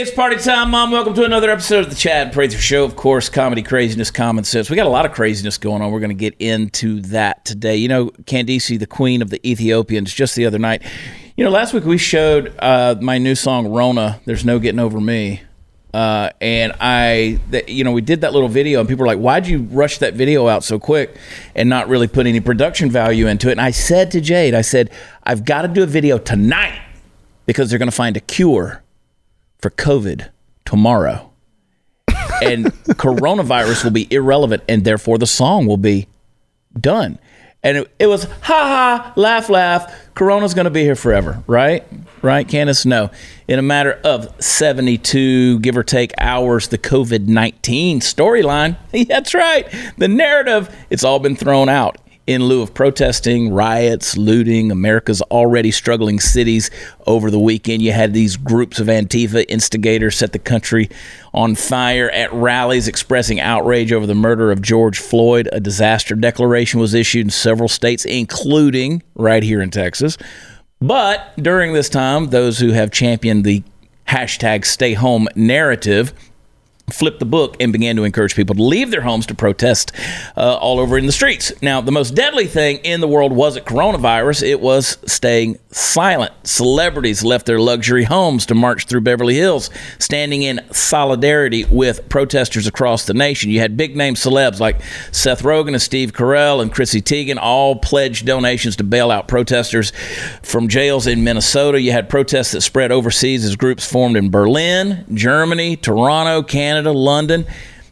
It's party time, Mom. Welcome to another episode of the Chad Prather Show. Of course, comedy, craziness, common sense. We got a lot of craziness going on. We're going to get into that today. You know, Candice, the queen of the Ethiopians, just the other night. You know, last week we showed uh, my new song, Rona, There's No Getting Over Me. Uh, and I, you know, we did that little video, and people were like, "Why'd you rush that video out so quick and not really put any production value into it?" And I said to Jade, "I said I've got to do a video tonight because they're going to find a cure for COVID tomorrow, and coronavirus will be irrelevant, and therefore the song will be done." And it, it was ha ha, laugh, laugh. Corona's going to be here forever, right? Right, Candace? No. In a matter of 72, give or take hours, the COVID 19 storyline, that's right, the narrative, it's all been thrown out in lieu of protesting, riots, looting, America's already struggling cities over the weekend. You had these groups of Antifa instigators set the country on fire at rallies expressing outrage over the murder of George Floyd. A disaster declaration was issued in several states, including right here in Texas. But during this time, those who have championed the hashtag stay home narrative flipped the book and began to encourage people to leave their homes to protest uh, all over in the streets. Now, the most deadly thing in the world wasn't coronavirus, it was staying silent. Celebrities left their luxury homes to march through Beverly Hills, standing in solidarity with protesters across the nation. You had big name celebs like Seth Rogen and Steve Carell and Chrissy Teigen all pledged donations to bail out protesters from jails in Minnesota. You had protests that spread overseas as groups formed in Berlin, Germany, Toronto, Canada. Canada, London.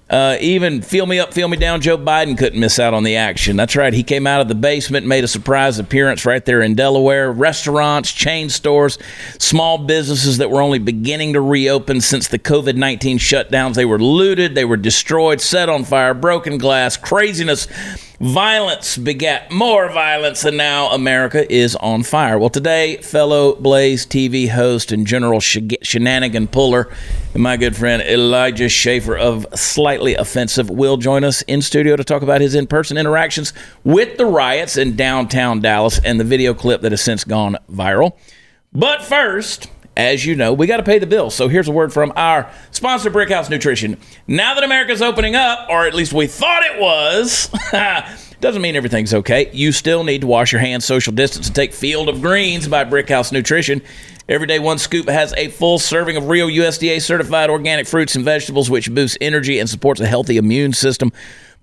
Uh, even feel me up, feel me down. Joe Biden couldn't miss out on the action. That's right. He came out of the basement, made a surprise appearance right there in Delaware. Restaurants, chain stores, small businesses that were only beginning to reopen since the COVID 19 shutdowns. They were looted, they were destroyed, set on fire, broken glass, craziness Violence begat more violence, and now America is on fire. Well, today, fellow Blaze TV host and general shenanigan puller, and my good friend Elijah Schaffer of Slightly Offensive will join us in studio to talk about his in person interactions with the riots in downtown Dallas and the video clip that has since gone viral. But first, as you know, we got to pay the bills. So here's a word from our sponsor, Brickhouse Nutrition. Now that America's opening up, or at least we thought it was, doesn't mean everything's okay. You still need to wash your hands, social distance, and take Field of Greens by Brickhouse Nutrition. Every day, one scoop has a full serving of real USDA certified organic fruits and vegetables, which boosts energy and supports a healthy immune system.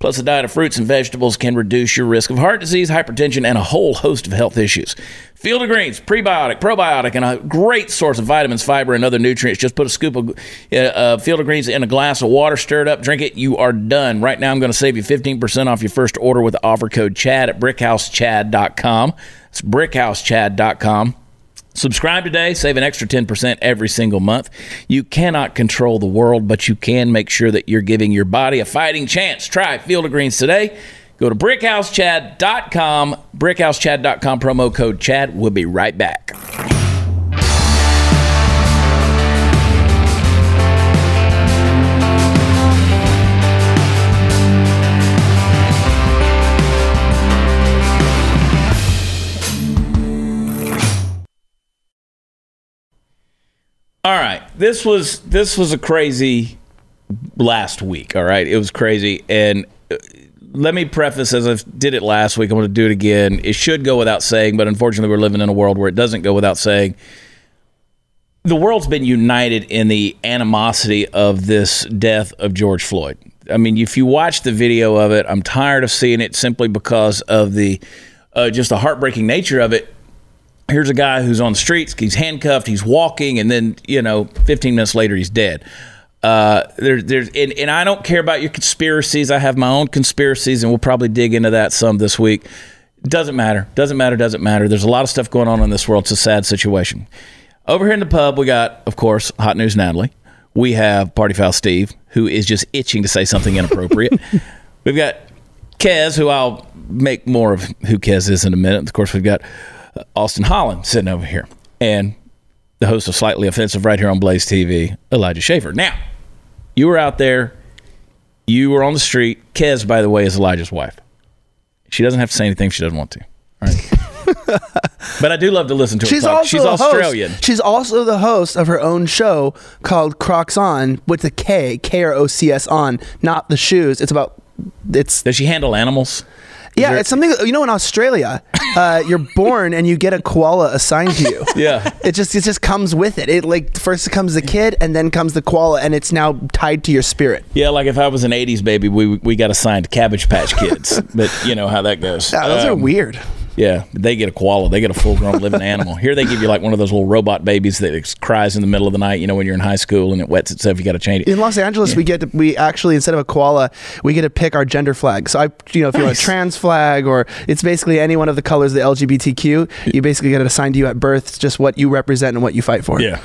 Plus, a diet of fruits and vegetables can reduce your risk of heart disease, hypertension, and a whole host of health issues. Field of Greens, prebiotic, probiotic, and a great source of vitamins, fiber, and other nutrients. Just put a scoop of uh, Field of Greens in a glass of water, stir it up, drink it. You are done. Right now, I'm going to save you 15% off your first order with the offer code CHAD at brickhousechad.com. It's brickhousechad.com. Subscribe today, save an extra 10% every single month. You cannot control the world, but you can make sure that you're giving your body a fighting chance. Try Field of Greens today. Go to brickhousechad.com, brickhousechad.com, promo code CHAD. We'll be right back. All right, this was this was a crazy last week. All right, it was crazy, and uh, let me preface as I did it last week. I'm going to do it again. It should go without saying, but unfortunately, we're living in a world where it doesn't go without saying. The world's been united in the animosity of this death of George Floyd. I mean, if you watch the video of it, I'm tired of seeing it simply because of the uh, just the heartbreaking nature of it here's a guy who's on the streets, he's handcuffed, he's walking, and then, you know, 15 minutes later, he's dead. Uh, there, there's, and, and I don't care about your conspiracies. I have my own conspiracies, and we'll probably dig into that some this week. Doesn't matter. Doesn't matter. Doesn't matter. There's a lot of stuff going on in this world. It's a sad situation. Over here in the pub, we got, of course, Hot News Natalie. We have Party Foul Steve, who is just itching to say something inappropriate. we've got Kez, who I'll make more of who Kez is in a minute. Of course, we've got Austin Holland sitting over here, and the host of Slightly Offensive right here on Blaze TV, Elijah Schaffer. Now, you were out there, you were on the street. Kez, by the way, is Elijah's wife. She doesn't have to say anything if she doesn't want to. All right. but I do love to listen to her She's talk. also She's the Australian. Host. She's also the host of her own show called Crocs On with the K, K R O C S on, not the shoes. It's about it's Does she handle animals? Yeah, there- it's something you know in Australia, uh, you're born and you get a koala assigned to you. Yeah. It just it just comes with it. It like first comes the kid and then comes the koala and it's now tied to your spirit. Yeah, like if I was an '80s baby, we we got assigned Cabbage Patch Kids, but you know how that goes. Yeah, those are Um, weird. Yeah, they get a koala. They get a full-grown living animal. Here they give you like one of those little robot babies that cries in the middle of the night. You know when you're in high school and it wets itself, you got to change it. In Los Angeles, we get to, we actually instead of a koala, we get to pick our gender flag. So I, you know, if you want a trans flag or it's basically any one of the colors of the LGBTQ, you basically get it assigned to you at birth. It's just what you represent and what you fight for. Yeah.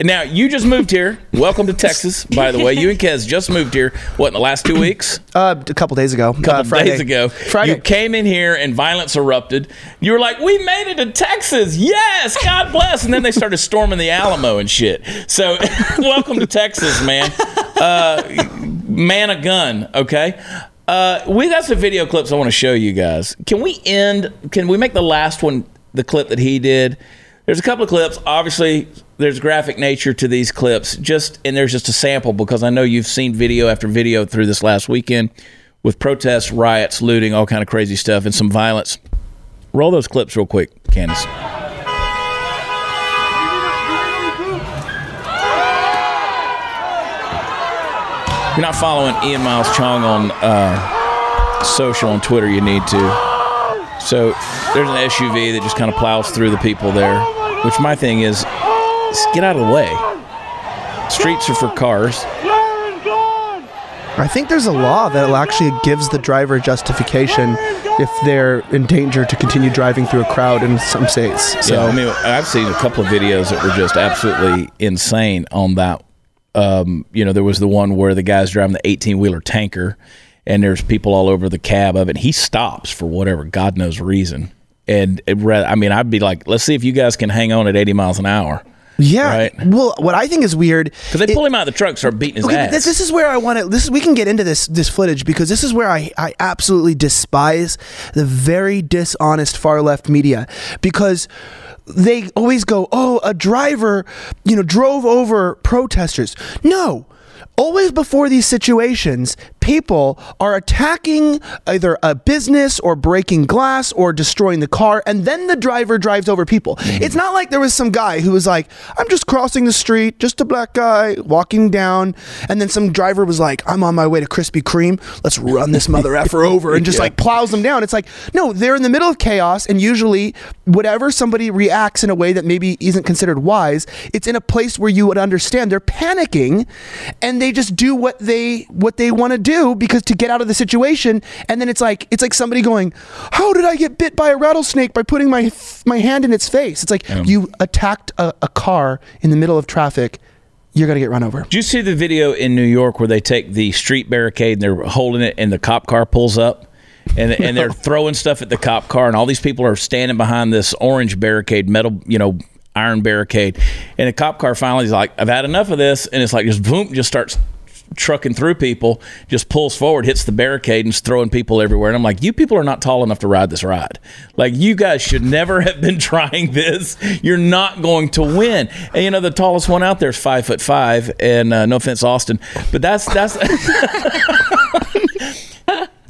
Now you just moved here. Welcome to Texas, by the way. You and Kez just moved here. What in the last two weeks? Uh, a couple days ago. A couple uh, Friday. days ago. Friday. You came in here and violence erupted. You were like, "We made it to Texas, yes, God bless!" And then they started storming the Alamo and shit. So, welcome to Texas, man. Uh, man, a gun. Okay. Uh, we got some video clips I want to show you guys. Can we end? Can we make the last one the clip that he did? There's a couple of clips. Obviously, there's graphic nature to these clips. Just and there's just a sample because I know you've seen video after video through this last weekend with protests, riots, looting, all kind of crazy stuff, and some violence. Roll those clips real quick, Candace. If you're not following Ian Miles Cheong on uh, social on Twitter, you need to. So there's an SUV that just kind of plows through the people there, which my thing is, is get out of the way. Streets are for cars. I think there's a law that actually gives the driver justification if they're in danger to continue driving through a crowd in some states. So yeah, I mean, I've seen a couple of videos that were just absolutely insane on that. Um, you know, there was the one where the guy's driving the 18 wheeler tanker, and there's people all over the cab of it. He stops for whatever God knows reason. And it, I mean, I'd be like, let's see if you guys can hang on at 80 miles an hour. Yeah. Right. Well, what I think is weird Because they it- pull him out of the truck, start beating his Okay, ass. this, this is where I want to. This we can get into this this footage because this is where I I absolutely despise the very dishonest far left media because they always go, "Oh, a driver, you know, drove over protesters." No. Always before these situations, people are attacking either a business or breaking glass or destroying the car, and then the driver drives over people. Mm-hmm. It's not like there was some guy who was like, I'm just crossing the street, just a black guy walking down, and then some driver was like, I'm on my way to Krispy Kreme, let's run this mother effer over, and just like plows them down. It's like, no, they're in the middle of chaos, and usually, whatever somebody reacts in a way that maybe isn't considered wise, it's in a place where you would understand. They're panicking, and they just do what they what they want to do because to get out of the situation, and then it's like it's like somebody going, "How did I get bit by a rattlesnake by putting my my hand in its face?" It's like you attacked a, a car in the middle of traffic. You're gonna get run over. Did you see the video in New York where they take the street barricade and they're holding it and the cop car pulls up? And, and they're throwing stuff at the cop car and all these people are standing behind this orange barricade, metal, you know, iron barricade. And the cop car finally is like, I've had enough of this. And it's like just boom, just starts trucking through people, just pulls forward, hits the barricade, and is throwing people everywhere. And I'm like, you people are not tall enough to ride this ride. Like, you guys should never have been trying this. You're not going to win. And you know, the tallest one out there is five foot five. And uh, no offense, Austin, but that's that's.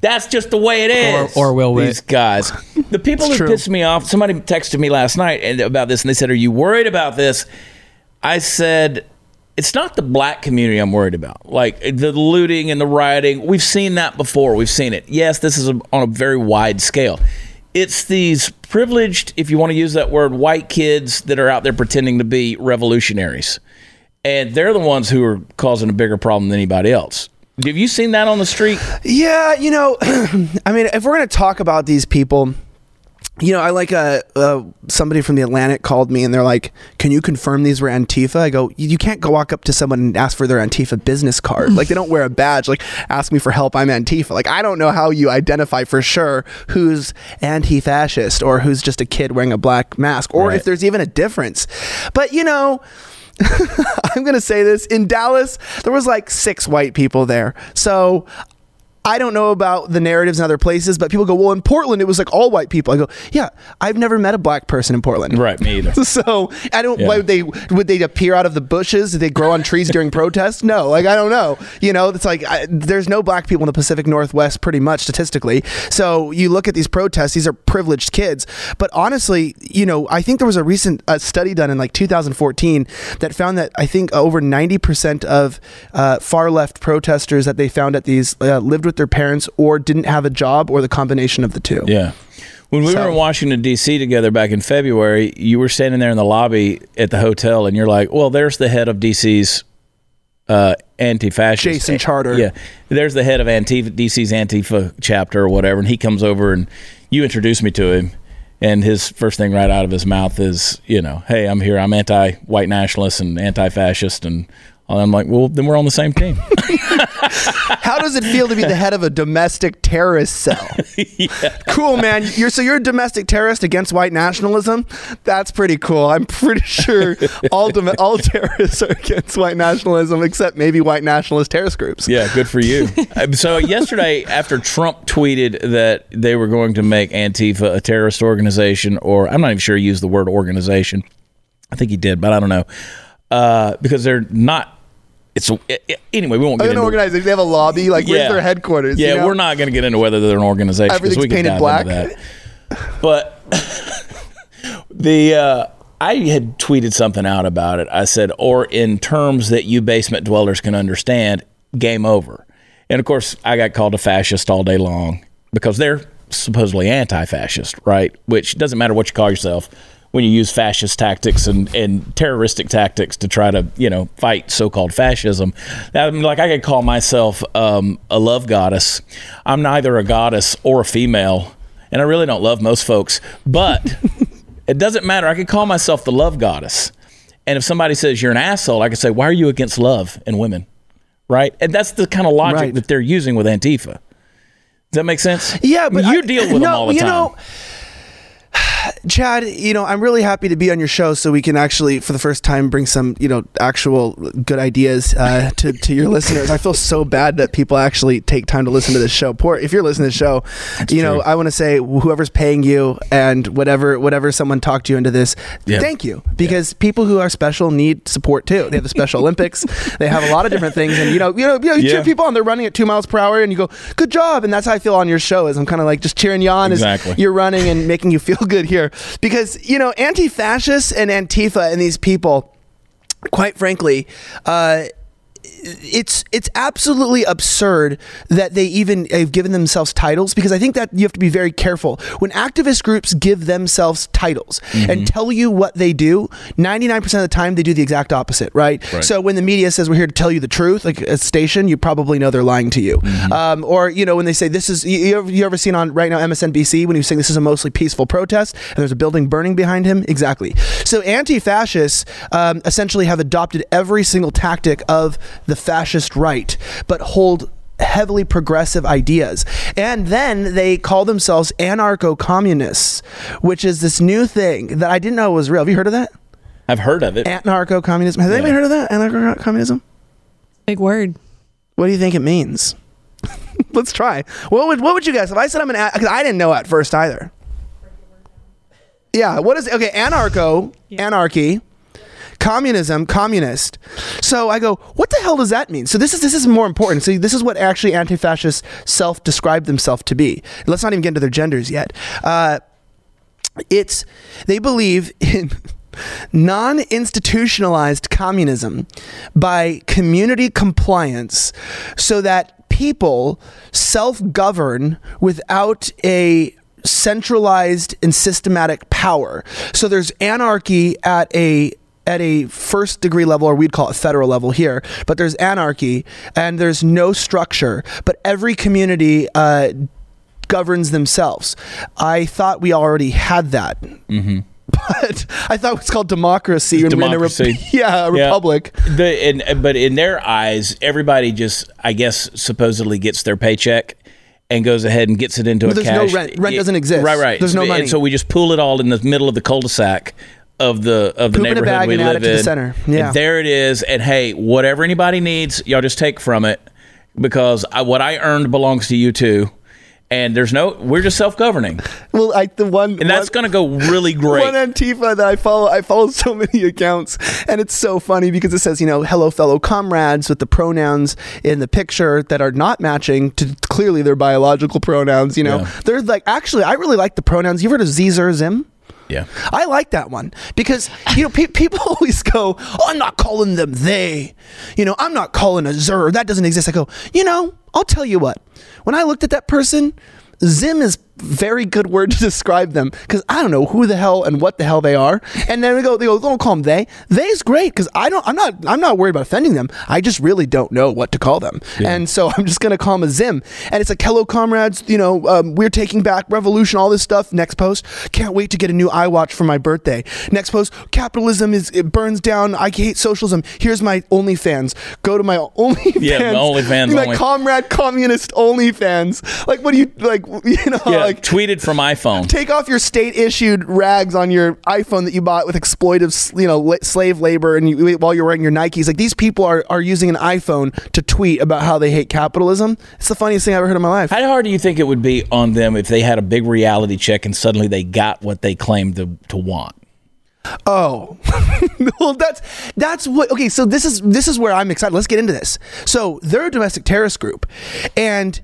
That's just the way it is. Or- or Will. These guys. The people who true. pissed me off. Somebody texted me last night about this, and they said, "Are you worried about this?" I said, "It's not the black community I'm worried about. Like the looting and the rioting. We've seen that before. We've seen it. Yes, this is a, on a very wide scale. It's these privileged, if you want to use that word, white kids that are out there pretending to be revolutionaries, and they're the ones who are causing a bigger problem than anybody else." Have you seen that on the street? Yeah, you know, I mean, if we're gonna talk about these people, you know, I like a uh, somebody from the Atlantic called me and they're like, "Can you confirm these were Antifa?" I go, "You can't go walk up to someone and ask for their Antifa business card. like they don't wear a badge. Like ask me for help. I'm Antifa. Like I don't know how you identify for sure who's anti-fascist or who's just a kid wearing a black mask, or Right. if there's even a difference. But you know." I'm gonna say this in Dallas. There was like six white people there, so I don't know about the narratives in other places, but people go, well, in Portland, it was like all white people. I go, yeah, I've never met a black person in Portland. Right, me either. So I don't. Yeah. Why would they would they appear out of the bushes? Did they grow on trees during protests? No, like I don't know. You know, it's like I, there's no black people in the Pacific Northwest, pretty much statistically. So you look at these protests; these are privileged kids. But honestly, you know, I think there was a recent uh, study done in like 2014 that found that I think over 90 percent of uh, far left protesters that they found at these uh, lived with their parents or didn't have a job or the combination of the two. Yeah. When we So- were in Washington D.C. together back in February, you were standing there in the lobby at the hotel, and you're like, "Well, there's the head of D.C.'s uh, anti-fascist Jason Charter. Yeah, there's the head of Antifa, D.C.'s Antifa chapter or whatever, and he comes over and you introduce me to him, and his first thing right out of his mouth is, you know, "Hey, I'm here. I'm anti-white nationalist and anti-fascist," and I'm like, "Well, then we're on the same team." How does it feel to be the head of a domestic terrorist cell? Cool, man. You're so you're a domestic terrorist against white nationalism. That's pretty cool. I'm pretty sure all dom- all terrorists are against white nationalism, except maybe white nationalist terrorist groups. Yeah, good for you. Um, so yesterday, after Trump tweeted that they were going to make Antifa a terrorist organization, or I'm not even sure he used the word organization. I think he did, but I don't know uh, because they're not. It's a, anyway. We won't get They're An into. organization. They have a lobby. Like, where's their headquarters? Yeah, you know? we're not going to get into whether they're an organization. Everything's we painted black. that. But the uh, I had tweeted something out about it. I said, or in terms that you basement dwellers can understand, game over. And of course, I got called a fascist all day long because they're supposedly anti-fascist, right? Which doesn't matter what you call yourself when you use fascist tactics and, and terroristic tactics to try to you know fight so-called fascism. I mean, like I could call myself um, a love goddess. I'm neither a goddess or a female, and I really don't love most folks, but. It doesn't matter. I could call myself the love goddess. And if somebody says you're an asshole, I could say, why are you against love and women? Right? And that's the kind of logic Right. that they're using with Antifa. Does that make sense? Yeah, but you I- deal with them all the you time. know, Chad, you know, I'm really happy to be on your show so we can actually, for the first time, bring some, you know, actual good ideas uh, to, to your listeners. I feel so bad that people actually take time to listen to this show. Poor, if you're listening to the show, you know. I want to say whoever's paying you and whatever, whatever someone talked you into this, Yeah. thank you. Because people who are special need support too. They have the Special Olympics. They have a lot of different things. And, you know, you know, you, know, you Yeah. cheer people on, they're running at two miles per hour and you go, good job. And that's how I feel on your show is I'm kind of like just cheering you on Exactly. as you're running and making you feel good here because you know anti-fascists and antifa and these people quite frankly uh it's it's absolutely absurd that they even have given themselves titles because I think that you have to be very careful when activist groups give themselves titles Mm-hmm. and tell you what they do. Ninety nine percent of the time, they do the exact opposite, right? Right. So when the media says we're here to tell you the truth, like a station, you probably know they're lying to you. Mm-hmm. Um, or you know when they say this is you, you, ever, you ever seen on right now MSNBC when he was saying this is a mostly peaceful protest and there's a building burning behind him? Exactly. So anti-fascists um, essentially have adopted every single tactic of the fascist right, but hold heavily progressive ideas. And then they call themselves anarcho communists, which is this new thing that I didn't know was real. Have you heard of that? I've heard of it. Anarcho communism. Has anybody heard of that? Anarcho communism? Big word. What do you think it means? Let's try. What would what would you guess if I said I'm an because I didn't know at first either. Yeah. What is okay? Anarcho, anarchy, communism, communist. So I go, what the hell does that mean? So this is this is more important. See, this is what actually anti-fascists self-describe themselves to be. Let's not even get into their genders yet. Uh, it's they believe in non-institutionalized communism by community compliance so that people self-govern without a centralized and systematic power so there's anarchy at a at a first degree level, or we'd call it federal level here, but there's anarchy and there's no structure. But every community uh, governs themselves. I thought we already had that. But I thought it was called democracy. and in rep- Democracy. yeah, a Yeah. republic. The, and, but in their eyes, everybody just, I guess, supposedly gets their paycheck and goes ahead and gets it into Well, a there's no rent. Rent Yeah, doesn't exist. Right, right. There's no And money. so we just pool it all in the middle of the cul-de-sac of the of the Poop in a neighborhood bag we and add live it to the in. center. And Yeah. there it is. And hey, whatever anybody needs, y'all just take from it. because I, what I earned belongs to you too. And there's no, we're just self governing. Well, like the one, And that's going to go really great. one Antifa that I follow. I follow so many accounts, and it's so funny because it says, you know, hello, fellow comrades, with the pronouns in the picture that are not matching to clearly their biological pronouns. You know, Yeah. they're like, actually, I really like the pronouns. You've heard of Zer Zim? Yeah. I like that one because you know pe- people always go, oh, "I'm not calling them they," you know, "I'm not calling a zer that doesn't exist." I go, you know, I'll tell you what. When I looked at that person, Zim is very good word to describe them because I don't know who the hell and what the hell they are. And then we go, they go, don't call them they. They's great because I don't, I'm not, I'm not worried about offending them. I just really don't know what to call them, and so I'm just gonna call them a Zim. And it's like, hello, comrades. You know, um, we're taking back revolution, all this stuff. Next post, can't wait to get a new iWatch for my birthday. Next post, capitalism is it burns down. I hate socialism. Here's my OnlyFans. Go to my OnlyFans. Yeah, OnlyFans like only. comrade communist OnlyFans. Like, what do you like? You know, Yeah. like tweeted from iPhone. take off your state issued rags on your iPhone that you bought with exploitive, you know, la- slave labor, and you, while you're wearing your Nikes. Like these people are are using an iPhone to tweet about how they hate capitalism. It's the funniest thing I've ever heard in my life. How hard do you think it would be on them if they had a big reality check and suddenly they got what they claimed to, to want? Oh, well, that's that's what. Okay, so this is this is where I'm excited. Let's get into this. So they're a domestic terrorist group, and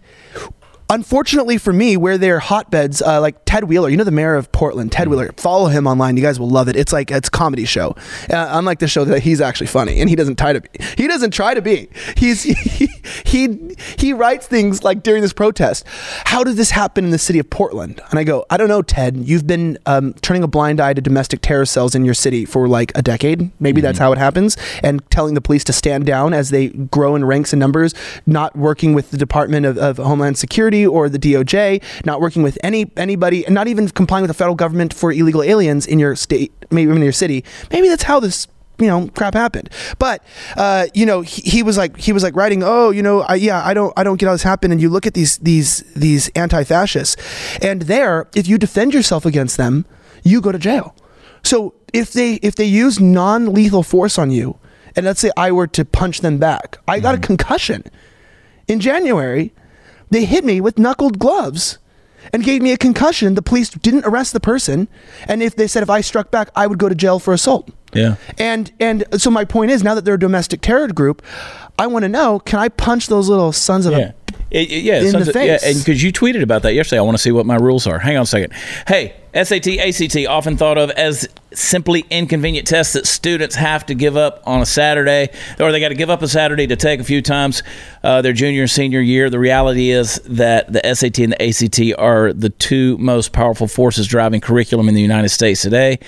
unfortunately for me, where they're hotbeds, uh, like Ted Wheeler, you know the mayor of Portland, Ted Wheeler. Follow him online. You guys will love it. It's like it's a comedy show. Uh, unlike the show that he's actually funny, and he doesn't try to be. He doesn't try to be. He's he he, he writes things like during this protest. How did this happen in the city of Portland? And I go, I don't know, Ted. You've been um, turning a blind eye to domestic terror cells in your city for like a decade. Maybe that's how it happens. And telling the police to stand down as they grow in ranks and numbers, not working with the Department of, of Homeland Security or the DOJ, not working with any anybody, and not even complying with the federal government for illegal aliens in your state, maybe even in your city. Maybe that's how this you know crap happened. But uh, you know he, he was like he was like writing oh you know I, yeah i don't i don't get how this happened. And you look at these these these anti-fascists and there if you defend yourself against them you go to jail. So if they if they use non-lethal force on you and let's say i were to punch them back i got a concussion in january they hit me with knuckled gloves and gave me a concussion the police didn't arrest the person and if they said if i struck back i would go to jail for assault Yeah. and and so my point is now that they're a domestic terror group, I want to know can I punch those little sons of Yeah. a It- it- yeah, In the of- yeah, and because you tweeted about that yesterday, I want to see what my rules are. Hang on a second. Hey, SAT, ACT, often thought of as simply inconvenient tests that students have to give up on a Saturday, or they got to give up a Saturday to take a few times uh, their junior and senior year. The reality is that the SAT and the ACT are the two most powerful forces driving curriculum in the United States today.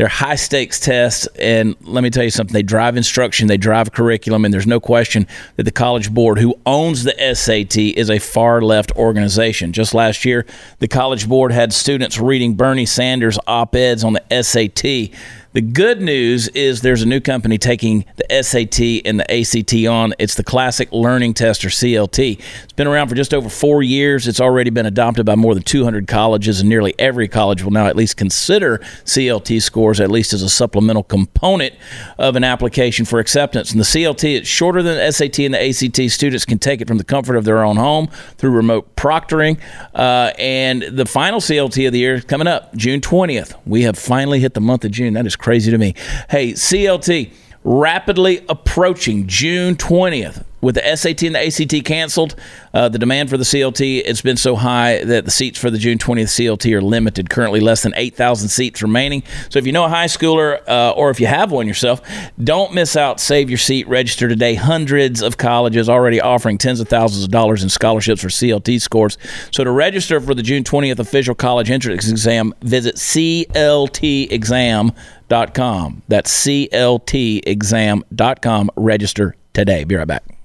They're high stakes tests, and let me tell you something. They drive instruction, they drive curriculum, and there's no question that the College Board, who owns the SAT, is a far left organization. Just last year, the College Board had students reading Bernie Sanders op eds on the SAT. The good news is there's a new company taking the SAT and the ACT on. It's the Classic Learning Test, or CLT. Been around for just over four years. It's already been adopted by more than 200 colleges, and nearly every college will now at least consider CLT scores, at least as a supplemental component of an application for acceptance. And the CLT, it's shorter than the SAT and the ACT. Students can take it from the comfort of their own home through remote proctoring. Uh, and the final CLT of the year is coming up, June 20th. We have finally hit the month of June. That is crazy to me. Hey, CLT rapidly approaching June 20th. With the SAT and the ACT canceled, uh, the demand for the CLT it's been so high that the seats for the June 20th CLT are limited. Currently, less than 8,000 seats remaining. So, if you know a high schooler uh, or if you have one yourself, don't miss out. Save your seat. Register today. Hundreds of colleges already offering tens of thousands of dollars in scholarships for CLT scores. So, to register for the June 20th official college entrance exam, visit CLTexam.com. That's CLTexam.com. Register today. Be right back.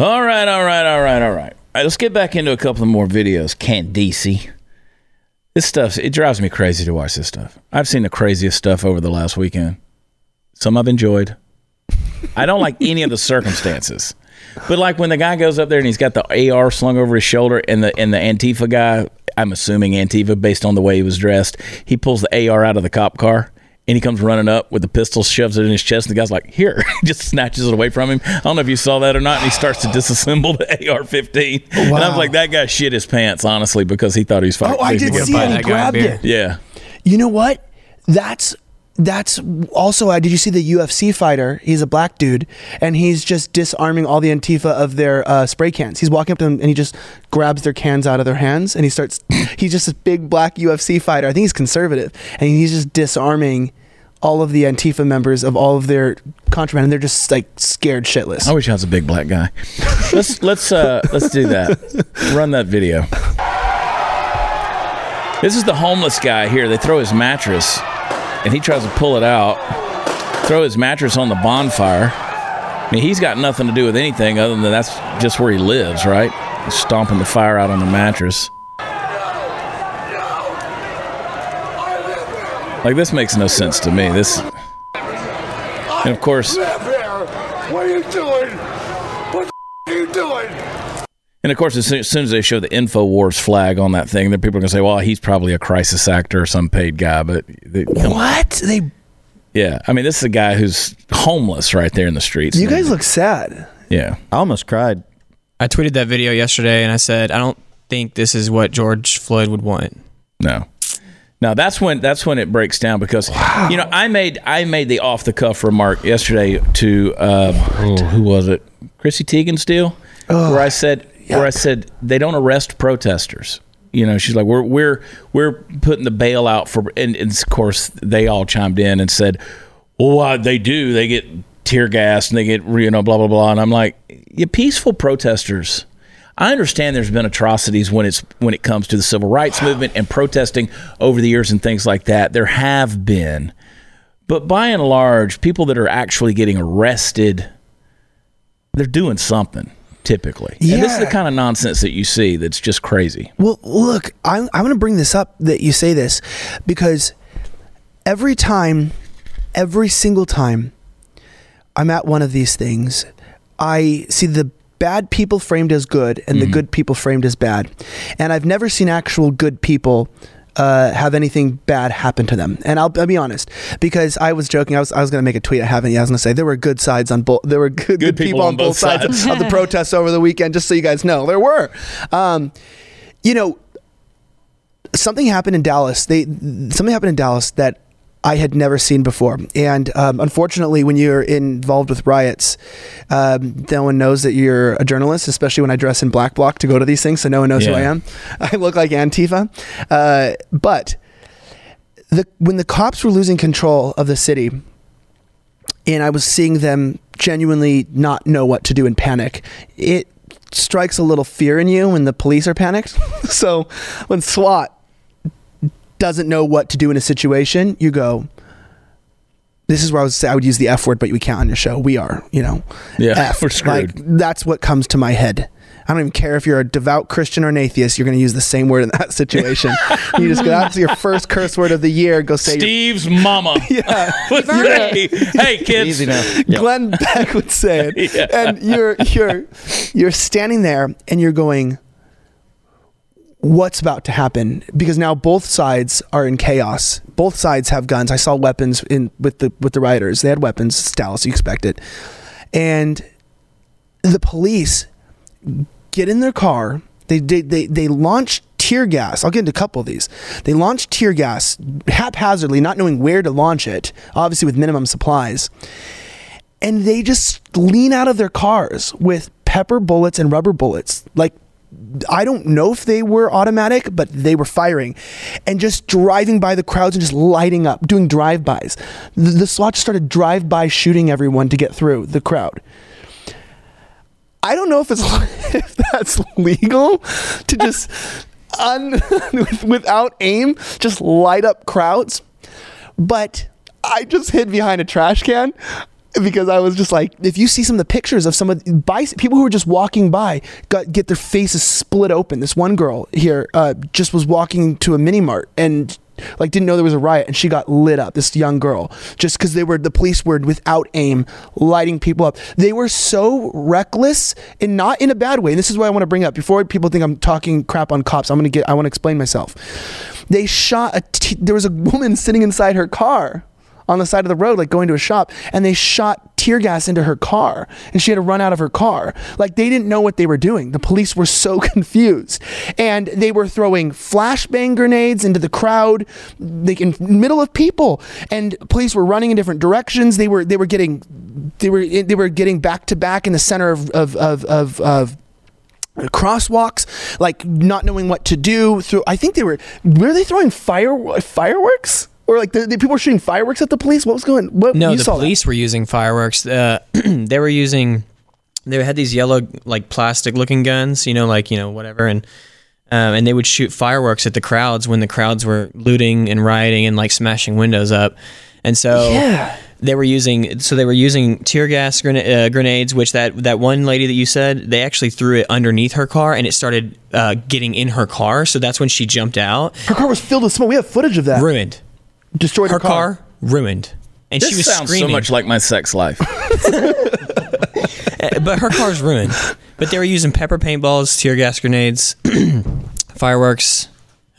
All right, all right, all right, all right. All right, let's get back into a couple of more videos. Candice. This stuff, it drives me crazy to watch this stuff. I've seen the craziest stuff over the last weekend. Some I've enjoyed. I don't like any of the circumstances. But like when the guy goes up there and he's got the AR slung over his shoulder, and the and the Antifa guy, I'm assuming Antifa based on the way he was dressed, he pulls the AR out of the cop car. And he comes running up with the pistol, shoves it in his chest, and the guy's like, "Here!" He just snatches it away from him. I don't know if you saw that or not. And he starts to disassemble the AR-15. And I was like, "That guy shit his pants, honestly, because he thought he was fighting." Oh, I did gonna see fight it. He that guy a grabbed it. Yeah, You know what? That's that's also. Uh, did you see the UFC fighter? He's a black dude, and he's just disarming all the Antifa of their uh, spray cans. He's walking up to them and he just grabs their cans out of their hands, and he starts. he's just a big black UFC fighter. I think he's conservative, and he's just disarming all of the Antifa members of all of their contraband, and they're just like scared shitless. I wish I was a big black guy. let's let's uh let's do that. Run that video. This is the homeless guy here. They throw his mattress, and he tries to pull it out. Throw his mattress on the bonfire. I mean, he's got nothing to do with anything other than that's just where he lives, right? He's stomping the fire out on the mattress. Like this makes no sense to me. This, and of course, What are you doing? What are you doing? And of course, as soon, as soon as they show the Infowars flag on that thing, then people are going to say, well, he's probably a crisis actor or some paid guy. But they, come- What? They? yeah, I mean, this is a guy who's homeless right there in the streets. You guys look sad. yeah. I almost cried. I tweeted that video yesterday and I said, I don't think this is what George Floyd would want. No. Now that's when that's when it breaks down because you know I made I made the off the cuff remark yesterday to uh, oh, who was it Chrissy Teigen still where I said where I said they don't arrest protesters. You know she's like we're we're we're putting the bail out for and, and of course they all chimed in and said well uh, they do they get tear gas and they get you know blah blah blah. And I'm like you peaceful protesters. I understand there's been atrocities when it's when it comes to the civil rights movement and protesting over the years and things like that. There have been. But by and large, people that are actually getting arrested, they're doing something typically. And this is the kind of nonsense that you see that's just crazy. Well, look, I'm, I'm going to bring this up that you say this because every time, every single time I'm at one of these things, I see the bad people framed as good and the mm-hmm. good people framed as bad. And I've never seen actual good people. Uh, have anything bad happen to them? And I'll, I'll be honest, because I was joking. I was I was going to make a tweet. I haven't. yet. I was going to say there were good sides on both. There were good, good, people, on both sides, of the protests over the weekend. Just so you guys know, there were. Um, you know, something happened in Dallas. They something happened in Dallas that I had never seen before. And um, unfortunately, when you're involved with riots, um, no one knows that you're a journalist, especially when I dress in black bloc to go to these things, so no one knows who I am. I look like Antifa. Uh, but the when the cops were losing control of the city, and I was seeing them genuinely not know what to do and panic, it strikes a little fear in you when the police are panicked. so when SWAT doesn't know what to do in a situation, you go. This is where I would say I would use the F word, but we can't on your show. We are, you know, Yeah, F. we're screwed. Like that's what comes to my head. I don't even care if you're a devout Christian or an atheist. You're going to use the same word in that situation. you just go. That's your first curse word of the year. Go say. your- Steve's mama. yeah. hey, hey, kids. Easy now. Glenn Beck would say it, Yeah. and you're you're you're standing there and you're going, "What's about to happen?" Because now both sides are in chaos. Both sides have guns. I saw weapons in with the with the rioters. They had weapons. It's Dallas, you expect it, and the police get in their car. They they they, they launch tear gas. I'll get into a couple of these. They launch tear gas haphazardly, not knowing where to launch it. Obviously, with minimum supplies and they just lean out of their cars with pepper bullets and rubber bullets. Like, I don't know if they were automatic, but they were firing and just driving by the crowds and just lighting up, doing drive-bys. The, the SWAT started drive-by shooting everyone to get through the crowd. I don't know if it's if that's legal to just un, without aim just light up crowds, but I just hid behind a trash can because I was just like, if you see some of the pictures of some of the people who were just walking by, got get their faces split open. This one girl here uh, just was walking to a mini mart and like didn't know there was a riot, and she got lit up. This young girl, just because they were the police were without aim, lighting people up. They were so reckless and not in a bad way. And this is what I want to bring up before people think I'm talking crap on cops. I'm gonna get. I want to explain myself. They shot a. T- there was a woman sitting inside her car on the side of the road, like going to a shop, and they shot tear gas into her car, and she had to run out of her car. Like they didn't know what they were doing. The police were so confused, and they were throwing flashbang grenades into the crowd, like in middle of people, and police were running in different directions. They were they were getting they were they were getting back to back in the center of of of, of, of crosswalks like not knowing what to do through i think they were were they throwing fire fireworks or like the, the people were shooting fireworks at the police what was going what No, you the saw that? police were using fireworks. Uh, they were using. They had these yellow, like plastic looking guns, you know, like you know whatever, and um, and they would shoot fireworks at the crowds when the crowds were looting and rioting and like smashing windows up, and so Yeah. they were using. So they were using tear gas uh, grenades, which that that one lady that you said they actually threw it underneath her car and it started uh, getting in her car. So that's when she jumped out, her car was filled with smoke we have footage of that ruined. Destroyed Her car ruined, and This she was sounds screaming. so much like my sex life. Uh, but her car's ruined. But they were using pepper paintballs, tear gas grenades, fireworks.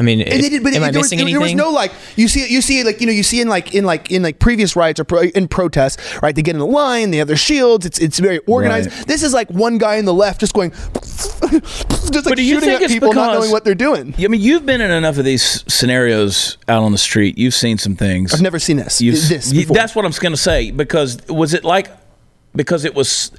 I mean, And they did, but am it- I there, was, missing there was no like you see you see like you know you see in like in like in like previous riots or pro, in protests right they get in the line they have their shields it's it's very organized Right. this is like one guy in the left just going just like But do you shooting think at people not knowing what they're doing I mean, you've been in enough of these scenarios out on the street. You've seen some things. I've never seen this You've- this before. that's what I'm going to say. Because was it like because it was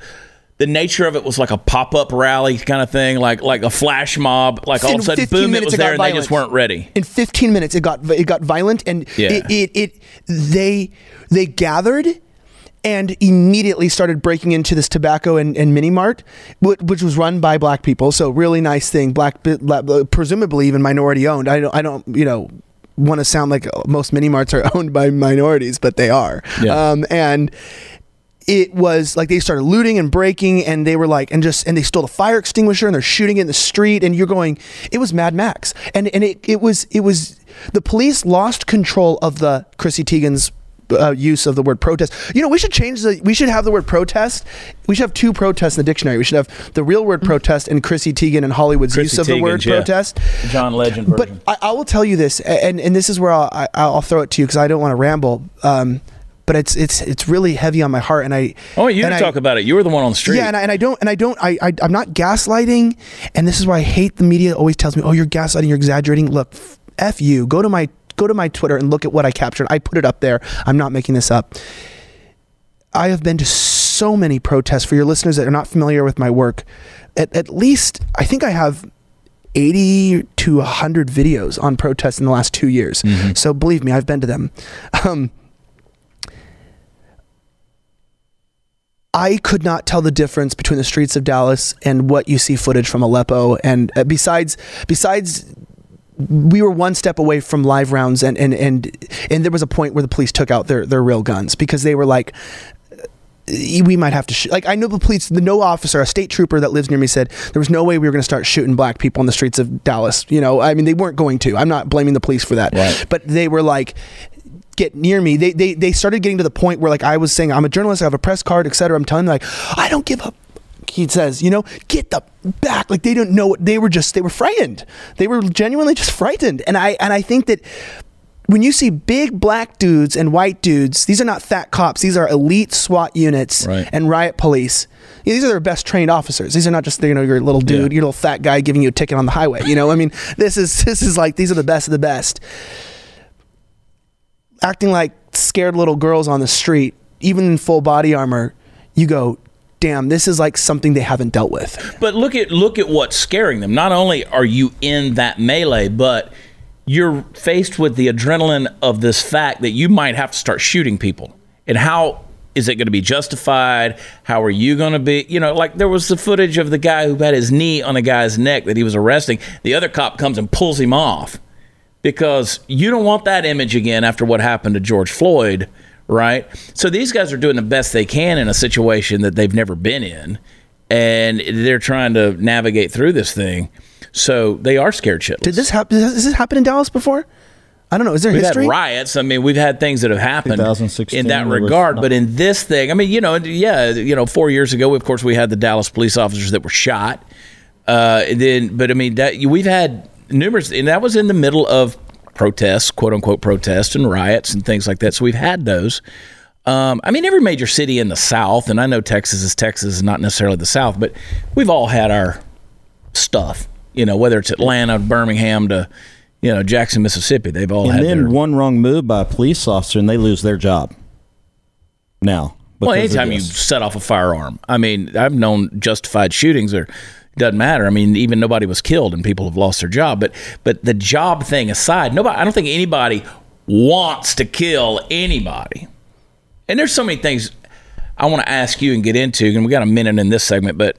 the nature of it was like a pop up rally kind of thing, like like a flash mob. Like all of a sudden, 15 boom, it was it there, and they just weren't ready. in 15 minutes it got it got violent and Yeah. it, it it they they gathered and immediately started breaking into this tobacco and, and mini mart which, which was run by black people so really nice thing black presumably even minority owned i don't i don't you know want to sound like most mini marts are owned by minorities but they are Yeah. um, and it was like they started looting and breaking and they were like and just and they stole the fire extinguisher and they're shooting it in the street and you're going it was mad max and and it, it was it was the police lost control of the chrissy teigen's uh, use of the word protest you know we should change the we should have the word protest we should have two protests in the dictionary we should have the real word protest and chrissy teigen and hollywood's Chrissy use of the word yeah. protest John Legend but. I, I will tell you this, and and this is where I'll I, I'll throw it to you because I don't want to ramble. Um, but it's it's it's really heavy on my heart, and I. Want you I- talk about it. You were the one on the street. Yeah, and I, and I don't and I don't I, I I'm not gaslighting, and this is why I hate the media. Always tells me, oh, you're gaslighting, you're exaggerating. Look, f, you. Go to my go to my Twitter and look at what I captured. I put it up there. I'm not making this up. I have been to so many protests. For your listeners that are not familiar with my work, at, at least I think I have 80 to 100 videos on protests in the last two years. So believe me, I've been to them. Um, I could not tell the difference between the streets of Dallas and what you see footage from Aleppo. And uh, besides, besides we were one step away from live rounds and and and and there was a point where the police took out their their real guns because they were like "Uh, we might have to shoot. Like I know the police, the no officer, a state trooper that lives near me said there was no way we were going to start shooting black people on the streets of Dallas. You know, I mean they weren't going to. I'm not blaming the police for that, Right. but they were like get near me. They, they they started getting to the point where like I was saying I'm a journalist, I have a press card, etc. I'm telling them like I don't give up. He says, you know, get the back. Like they don't know what they were just they were frightened. They were genuinely just frightened. And I and I think that when you see big black dudes and white dudes, these are not fat cops. These are elite SWAT units Right. and riot police. These are their best trained officers. These are not just you know your little dude, Yeah. your little fat guy giving you a ticket on the highway. You know, I mean, this is this is like these are the best of the best acting like scared little girls on the street, even in full body armor, you go, damn, this is like something they haven't dealt with. But look at look at what's scaring them. Not only are you in that melee, but you're faced with the adrenaline of this fact that you might have to start shooting people. And how is it going to be justified? How are you going to be? You know, like there was the footage of the guy who had his knee on a guy's neck that he was arresting. The other cop comes and pulls him off because you don't want that image again after what happened to George Floyd, right? So these guys are doing the best they can in a situation that they've never been in, and they're trying to navigate through this thing. So they are scared shitless. Did this happen? Does this happen in Dallas before? I don't know. Is there We've history? had riots. I mean, we've had things that have happened in that regard. But in this thing, I mean, you know, yeah, you know, four years ago, of course, we had the Dallas police officers that were shot. Uh, then, but I mean, that we've had numerous, and that was in the middle of protests, quote unquote protests and riots and things like that. So we've had those. Um, I mean, every major city in the South, and I know Texas is Texas, is not necessarily the South, but we've all had our stuff. You know, whether it's Atlanta, Birmingham, to you know Jackson, Mississippi, they've all And had then their. one wrong move by a police officer, and they lose their job. Now, Well, anytime you set off a firearm, I mean, I've known justified shootings or doesn't matter. I mean, even nobody was killed and people have lost their job. But but the job thing aside, nobody. I don't think anybody wants to kill anybody. And there's so many things I want to ask you and get into, and we got a minute in this segment, but.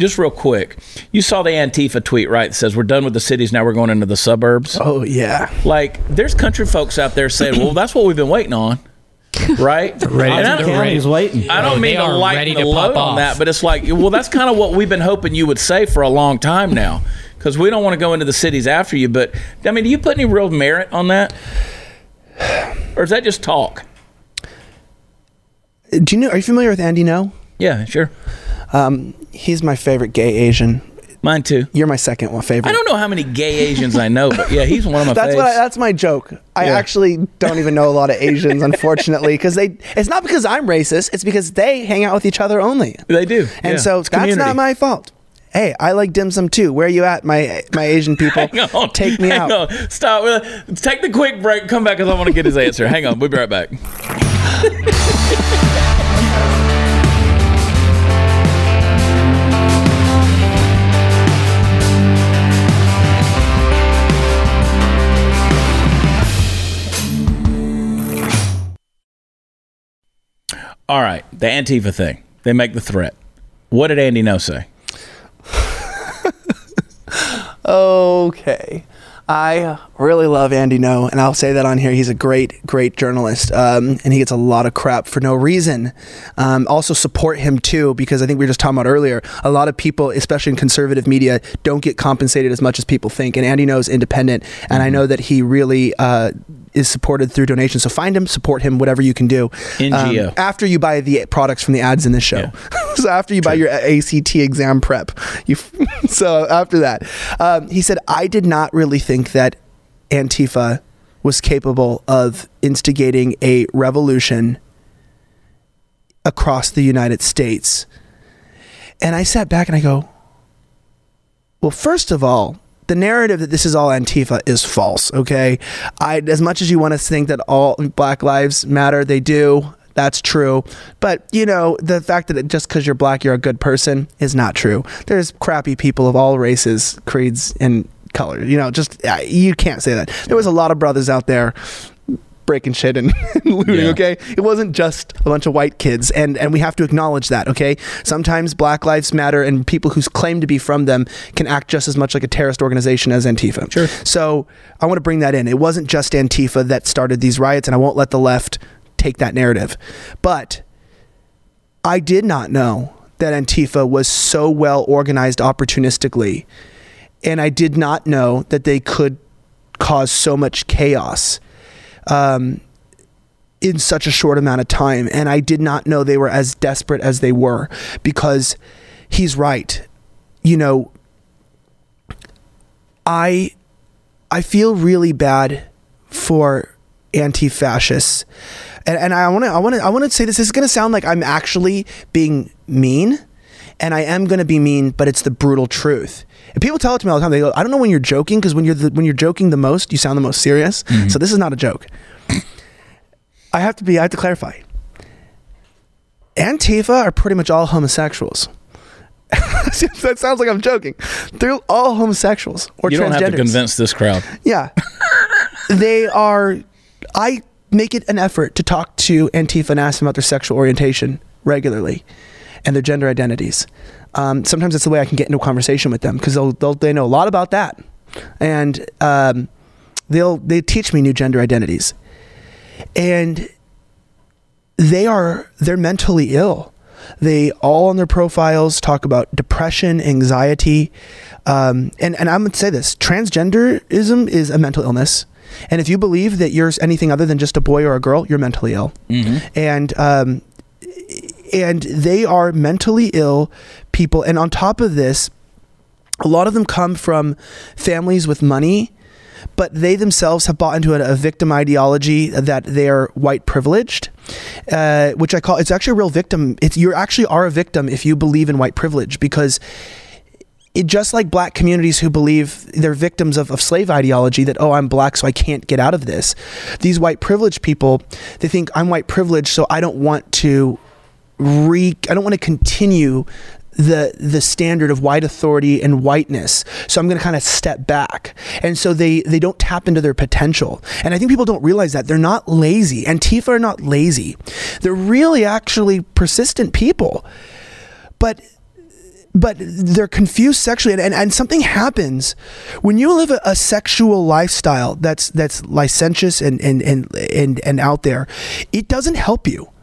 Just real quick, you saw the Antifa tweet, right? That says we're done with the cities, now we're going into the suburbs. Oh yeah. Like, there's country folks out there saying, "Well, that's what we've been waiting on." right? Ready And to I go. don't- County's waiting. I don't Oh, mean to are lighten the to load pop on that, but it's like, well, that's kind of what we've been hoping you would say for a long time now, because we don't want to go into the cities after you. But I mean, do you put any real merit on that, or is that just talk? Do you know? Are you familiar with Andy? No. Yeah, sure, Um, he's my favorite gay Asian. Mine too. You're my second one favorite. I don't know how many gay Asians I know, but yeah, he's one of my That's what. I, that's my joke. I Yeah. actually don't even know a lot of Asians, unfortunately, because they. It's not because I'm racist. It's because they hang out with each other only, they do, and yeah. so It's that's community. not my fault. Hey, I like dim sum too. Where are you at, my my Asian people? On. Take me out. on. Stop. Take the quick break. Come back because I want to get his answer. Hang on. We'll be right back. All right. The Antifa thing. They make the threat. What did Andy Ngo say? Okay. I really love Andy Ngo, and I'll say that on here. He's a great, great journalist, um, and he gets a lot of crap for no reason. Um, also, support him too, because I think we were just talking about earlier. A lot of people, especially in conservative media, don't get compensated as much as people think. And Andy Ngo is independent, and I know that he really uh, is supported through donations. So find him, support him, whatever you can do. NGO. Um, after you buy the products from the ads in this show. so after you buy your ACT exam prep, you. so after that, um, he said, "I did not really think that Antifa was capable of instigating a revolution across the United States." And I sat back and I go, "Well, first of all." The narrative that this is all Antifa is false. Okay, I as much as you want to think that all Black Lives Matter, they do. That's true. But, you know, the fact that just because you're black, you're a good person is not true. There's crappy people of all races, creeds, and colors. You know, just, you can't say that. There was a lot of brothers out there breaking shit and, and looting, Yeah. okay? It wasn't just a bunch of white kids. And, and we have to acknowledge that, okay? Sometimes Black Lives Matter and people who claim to be from them can act just as much like a terrorist organization as Antifa. Sure. So I want to bring that in. It wasn't just Antifa that started these riots, and I won't let the left take that narrative. But I did not know that Antifa was so well organized opportunistically. And I did not know that they could cause so much chaos um, in such a short amount of time. And I did not know they were as desperate as they were because he's right. You know, I I feel really bad for anti-fascists, and, and I want to I want to I want to say this. This is going to sound like I'm actually being mean, and I am going to be mean, but it's the brutal truth. And people tell it to me all the time. They go, "I don't know when you're joking because when you're the, when you're joking the most, you sound the most serious." Mm-hmm. So this is not a joke. I have to be. I have to clarify. Antifa are pretty much all homosexuals. that sounds like I'm joking. They're all homosexuals or You don't have to convince this crowd. Yeah. they are I make it an effort to talk to Antifa and ask them about their sexual orientation regularly and their gender identities. Um, sometimes it's the way I can get into a conversation with them because they'll, they'll they know a lot about that, and um, they'll they teach me new gender identities, and they are they're mentally ill. They all on their profiles talk about depression, anxiety, um, and and I'm gonna say this: transgenderism is a mental illness. And if you believe that you're anything other than just a boy or a girl, you're mentally ill. And um, and they are mentally ill people. And on top of this, a lot of them come from families with money, but they themselves have bought into a, a victim ideology that they're white privileged, uh, which I call it's actually a real victim. It's you actually are a victim if you believe in white privilege because it just like black communities who believe they're victims of, of slave ideology that oh i'm black so i can't get out of this these white privileged people they think i'm white privileged so i don't want to re i don't want to continue the the standard of white authority and whiteness. So i'm going to kind of step back. And so they they don't tap into their potential. And i think people don't realize that. They're not lazy. Antifa are not lazy. They're really actually persistent people. But but they're confused sexually. And, and, and something happens when you live a, a sexual lifestyle that's that's licentious and and, and and and out there it doesn't help you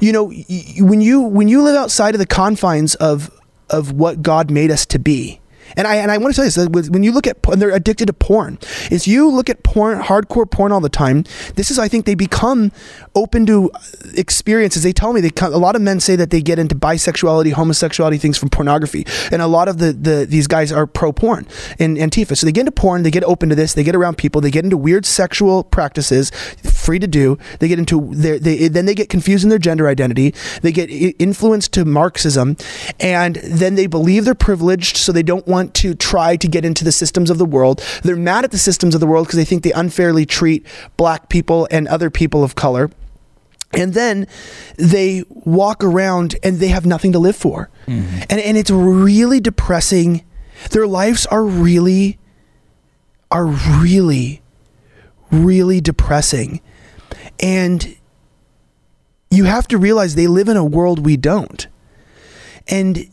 you know y- when you when you live outside of the confines of of what God made us to be and I and I want to tell you this: when you look at and they're addicted to porn, is you look at porn, hardcore porn all the time. This is, I think, they become open to uh, experiences. They tell me they a lot of men say that they get into bisexuality, homosexuality things from pornography, and a lot of the, the these guys are pro porn in Antifa. So they get into porn, they get open to this, they get around people, they get into weird sexual practices, free to do. They get into their they then they get confused in their gender identity. They get influenced to Marxism, and then they believe they're privileged, so they don't want to try to get into the systems of the world. They're mad at the systems of the world because they think they unfairly treat black people and other people of color. And then they walk around and they have nothing to live for. Mm-hmm. And, and it's really depressing. Their lives are really, are really, really depressing. And you have to realize they live in a world we don't. And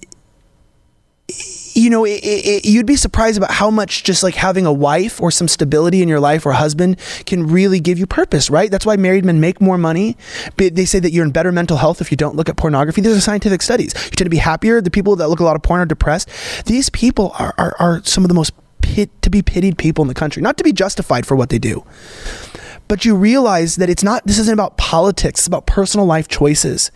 you know, it, it, you'd be surprised about how much just like having a wife or some stability in your life or a husband can really give you purpose, right? That's why married men make more money. They say that you're in better mental health if you don't look at pornography. These are scientific studies. You tend to be happier. The people that look a lot of porn are depressed. These people are, are, are some of the most pit, to be pitied people in the country, not to be justified for what they do but you realize that it's not this isn't about politics it's about personal life choices.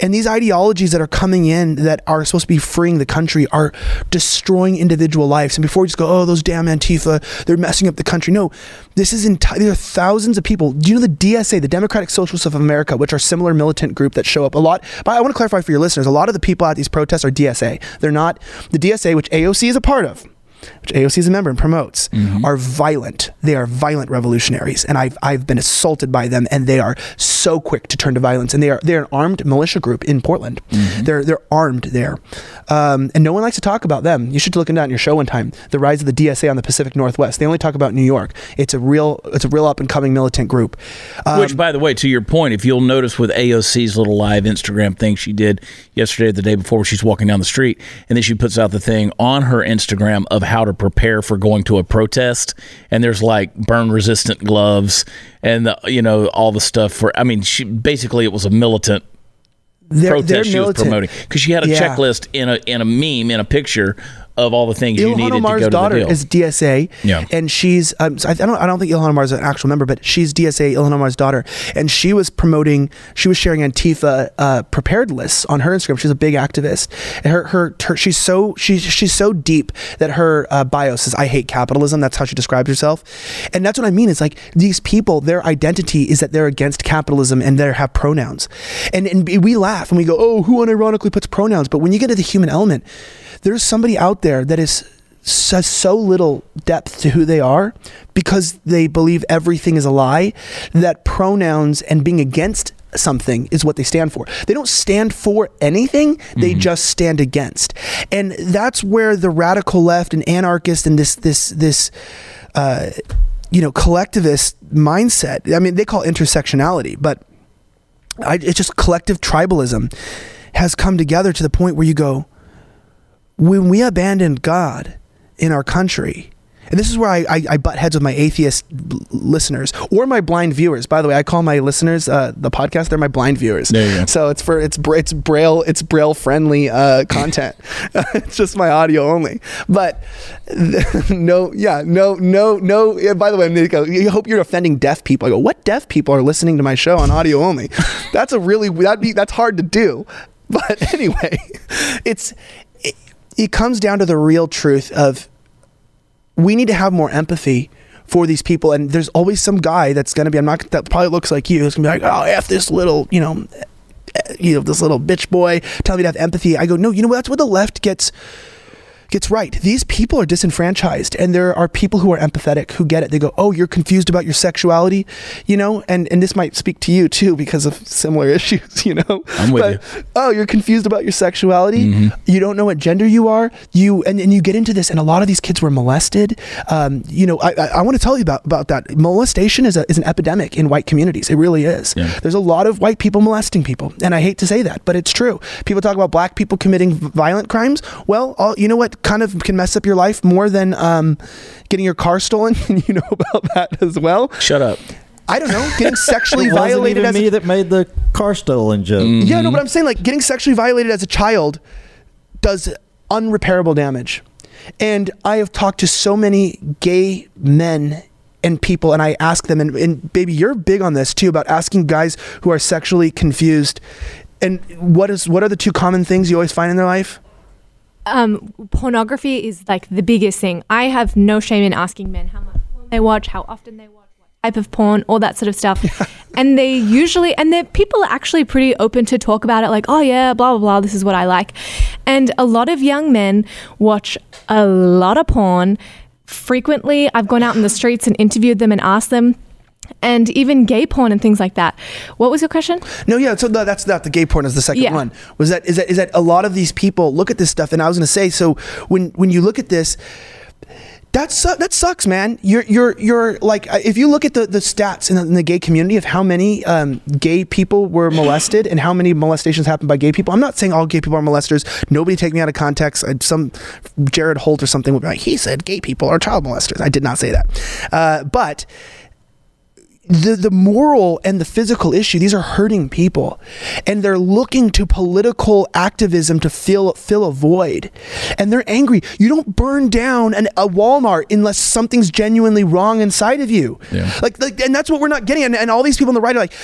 And these ideologies that are coming in that are supposed to be freeing the country are destroying individual lives. And before you just go oh those damn antifa they're messing up the country. No this is entire there are thousands of people. Do you know the dsa the democratic socialists of america which are similar militant group that show up a lot? But i want to clarify for your listeners a lot of the people at these protests are dsa they're not the dsa which aoc is a part of which AOC is a member and promotes, mm-hmm. are violent. They are violent revolutionaries, and I've I've been assaulted by them, and they are so quick to turn to violence. And they are they're an armed militia group in Portland. They're they're armed there, um, and no one likes to talk about them. You should look into that in your show one time. The rise of the DSA on the Pacific Northwest. They only talk about New York. It's a real it's a real up and coming militant group. Um, Which, by the way, to your point, if you'll notice with AOC's little live Instagram thing she did yesterday or the day before, she's walking down the street, and then she puts out the thing on her Instagram of how to prepare for going to a protest, and there's like burn resistant gloves and the, you know all the stuff for. I mean, she basically it was a militant they're, protest they're she was promoting because she had a Yeah. checklist in a in a meme in a picture of all the things you needed Omar's to go to daughter the deal. is DSA, Yeah. and she's um, so I, I don't I don't think Ilhan Omar is an actual member, but she's DSA Ilhan Omar's daughter, and she was promoting, she was sharing Antifa uh, prepared lists on her Instagram. She's a big activist, and her her, her she's so she's she's so deep that her uh, bio says I hate capitalism. That's how she describes herself, and that's what I mean. It's like these people, their identity is that they're against capitalism and they have pronouns, and and we laugh and we go, oh, who unironically puts pronouns? But when you get to the human element, there's somebody out there that is has so little depth to who they are because they believe everything is a lie that pronouns and being against something is what they stand for. They don't stand for anything, they just stand against. And that's where the radical left and anarchist and this this this uh, you know collectivist mindset. I mean, they call it intersectionality, but I, it's just collective tribalism has come together to the point where you go, when we abandoned God in our country and this is where I, I, I butt heads with my atheist listeners or my blind viewers. By the way, I call my listeners uh, the podcast. They're my blind viewers. So it's for it's it's braille it's braille friendly uh, content. it's just my audio only. But no, yeah, no, no, no. Yeah, by the way, go, you hope you're offending deaf people. I go, what deaf people are listening to my show on audio only? That's a really that'd be that's hard to do. But anyway, it's it, comes down to the real truth of we need to have more empathy for these people. And there's always some guy that's going to be, I'm not, that probably looks like you, who's going to be like, oh, F this little, you know, eh, you know, this little bitch boy, tell me to have empathy. I go, no, you know what? That's where the left gets gets right. These people are disenfranchised, and there are people who are empathetic who get it. They go, "Oh, you're confused about your sexuality," you know, and and this might speak to you too because of similar issues, you know. I'm with But, you. Mm-hmm. Oh, you're confused about your sexuality. You don't know what gender you are. You and, and you get into this, and a lot of these kids were molested. Um, you know, I, I, I want to tell you about about that. Molestation is a, is an epidemic in white communities. It really is. Yeah. There's a lot of white people molesting people, and I hate to say that, but it's true. People talk about black people committing violent crimes. Well, all, you know what kind of can mess up your life more than um, getting your car stolen. you know about that as well. Shut up. I don't know, getting sexually It wasn't violated even as a me that made the car stolen joke. yeah, no, but I'm saying like getting sexually violated as a child does unrepairable damage. And I have talked to so many gay men and people, and I ask them, and, and baby, you're big on this too about asking guys who are sexually confused. And what is what are the two common things you always find in their life? Um, pornography is like the biggest thing. I have no shame in asking men how much porn they watch, how often they watch, what type of porn, all that sort of stuff. and they usually, and the people are actually pretty open to talk about it, like, oh yeah, blah blah blah, this is what I like. And a lot of young men watch a lot of porn. Frequently, I've gone out in the streets and interviewed them and asked them. And even gay porn and things like that. What was your question? No, yeah. So the, that's that. The gay porn is the second Yeah. one. Was that is that is that a lot of these people look at this stuff, and I was going to say, so when when you look at this. That su- that sucks, man. You're you're you're like uh, if you look at the, the stats in the, in the gay community of how many um, gay people were molested and how many molestations happened by gay people. I'm not saying all gay people are molesters. Nobody take me out of context. I, some Jared Holt or something would be like, he said gay people are child molesters. I did not say that, uh, but the the moral and the physical issue these are hurting people. And they're looking to political activism to fill fill a void. And they're angry. You don't burn down an, a Walmart unless something's genuinely wrong inside of you. Yeah. like, like and that's what we're not getting. And, and all these people on the right are like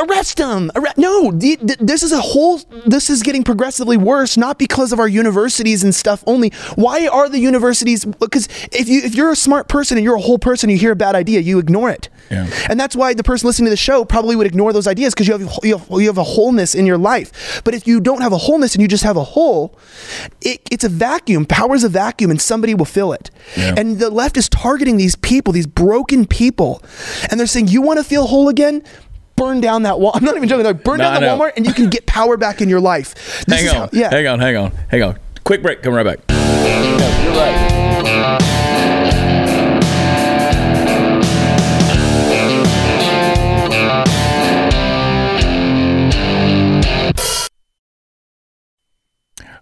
arrest them arre-" no this is a whole this is getting progressively worse not because of our universities and stuff only. Why are the universities because if you if you're a smart person and you're a whole person you hear a bad idea you ignore it. Yeah. And that's why the person listening to the show probably would ignore those ideas because you have, you have you have a wholeness in your life. But if you don't have a wholeness and you just have a hole, it, it's a vacuum. Power is a vacuum, and somebody will fill it. Yeah. And the left is targeting these people, these broken people, and they're saying, "You want to feel whole again." Burn down that wall. I'm not even joking. Like, burn No, down I the know. Walmart, and you can get power back in your life. This Hang is on. how- yeah. Hang on. Hang on. Hang on. Quick break. Come right back.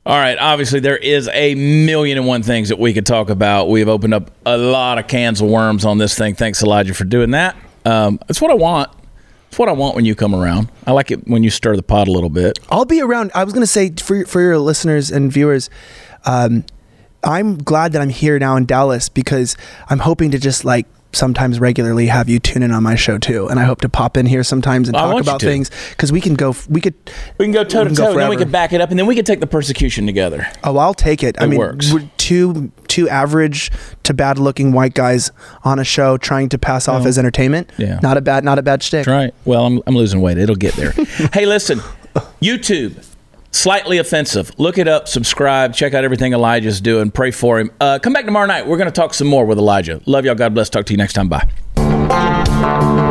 All right. Obviously, there is a million and one things that we could talk about. We've opened up a lot of cans of worms on this thing. Thanks, Elijah, for doing that. Um, that's what I want. It's what I want when you come around. I like it when you stir the pot a little bit. I'll be around. I was going to say for for your listeners and viewers, um, I'm glad that I'm here now in Dallas because I'm hoping to just like sometimes regularly have you tune in on my show too, and I hope to pop in here sometimes and I talk about things because we can go. We could. We can go toe to We can go toe, and then we can back it up, and then we can take the persecution together. Oh, I'll take it. I It mean, works. we're two two average to bad looking white guys on a show trying to pass off as entertainment. Yeah. not a bad not a bad shtick. That's right. Well, I'm, I'm losing weight. It'll get there. hey, listen, YouTube, slightly offensive. Look it up, subscribe, check out everything Elijah's doing. Pray for him. Uh, come back tomorrow night. We're going to talk some more with Elijah. Love y'all. God bless. Talk to you next time. Bye.